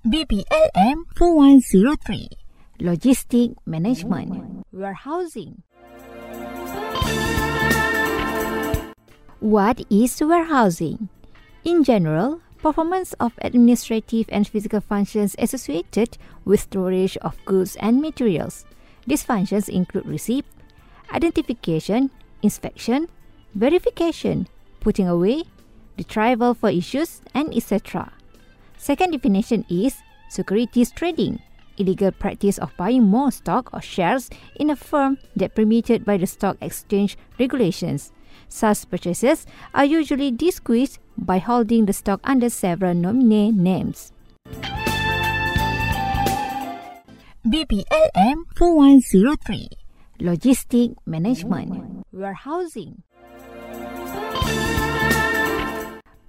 BPLM 4103 Logistic Management Warehousing What is warehousing? In general, performance of administrative and physical functions associated with storage of goods and materials. These functions include receipt, identification, inspection, verification, putting away, retrieval for issues, and etc. Second definition is securities trading, illegal practice of buying more stock or shares in a firm that permitted by the stock exchange regulations. Such purchases are usually disguised by holding the stock under several nominee names. BPLM 4103 Logistic Management Warehousing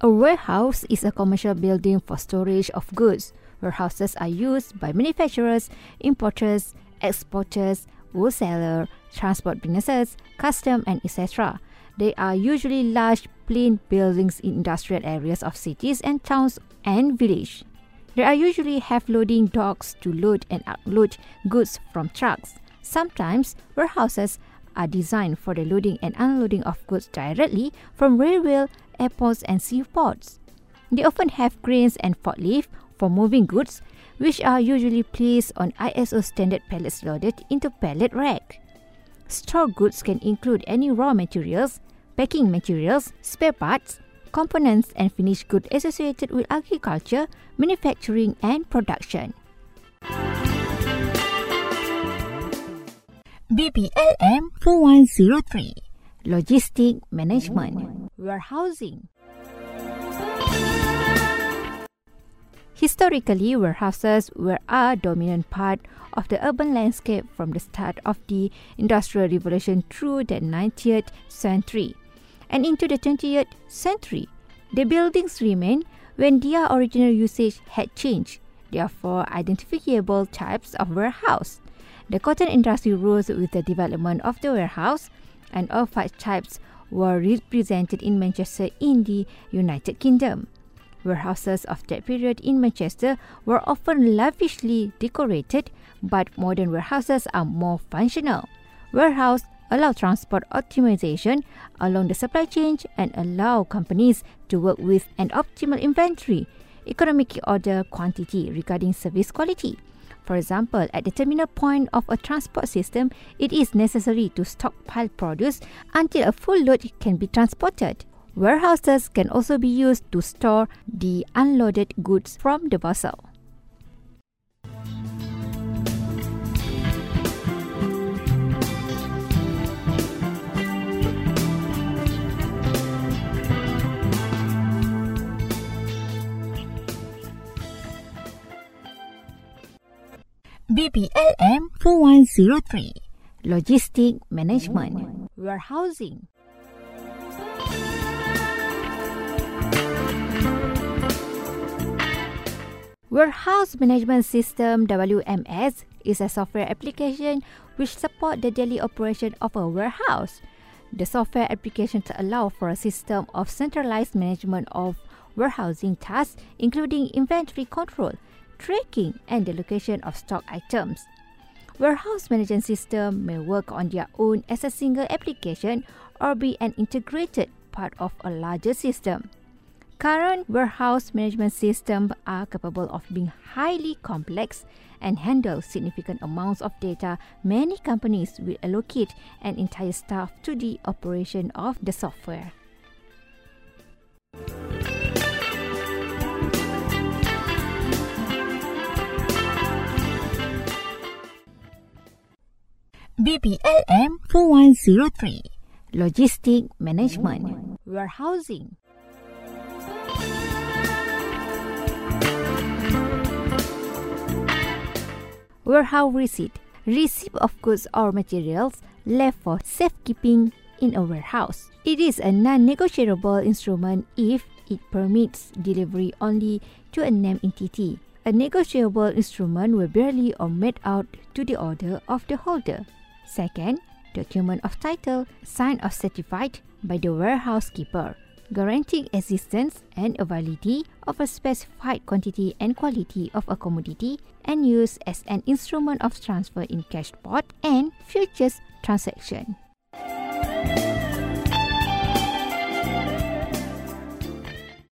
A warehouse is a commercial building for storage of goods. Warehouses are used by manufacturers, importers, exporters, wholesalers, transport businesses, custom, and etc. They are usually large, plain buildings in industrial areas of cities and towns and villages. They are usually have loading docks to load and unload goods from trucks. Sometimes warehouses are designed for the loading and unloading of goods directly from railway, airports, and seaports. They often have cranes and forklift for moving goods, which are usually placed on ISO standard pallets loaded into pallet rack. Store goods can include any raw materials, packing materials, spare parts, components, and finished goods associated with agriculture, manufacturing, and production. BPLM 4103 Logistic Management Warehousing Historically, warehouses were a dominant part of the urban landscape from the start of the Industrial Revolution through the 19th century and into the 20th century. The buildings remain when their original usage had changed, therefore identifiable types of warehouse. The cotton industry rose with the development of the warehouse, and all five types were represented in Manchester in the United Kingdom. Warehouses of that period in Manchester were often lavishly decorated, but modern warehouses are more functional. Warehouse allow transport optimization along the supply chain and allow companies to work with an optimal inventory, economic order quantity regarding service quality. For example, at the terminal point of a transport system, it is necessary to stockpile produce until a full load can be transported. Warehouses can also be used to store the unloaded goods from the vessel. BPLM 4103 Logistic Management Warehousing Warehouse Management System WMS is a software application which support the daily operation of a warehouse. The software applications allow for a system of centralized management of warehousing tasks including inventory control, tracking, and the location of stock items. Warehouse management system may work on their own as a single application or be an integrated part of a larger system. Current warehouse management systems are capable of being highly complex and handle significant amounts of data. Many companies will allocate an entire staff to the operation of the software. BPLM 4103 Logistic Management Warehousing Warehouse receipt receipt of goods or materials left for safekeeping in a warehouse. It is a non-negotiable instrument if it permits delivery only to a named entity. A negotiable instrument will barely or made out to the order of the holder. Second, document of title signed or certified by the warehouse keeper. guaranteeing existence and availability of a specified quantity and quality of a commodity and used as an instrument of transfer in cash spot and futures transaction.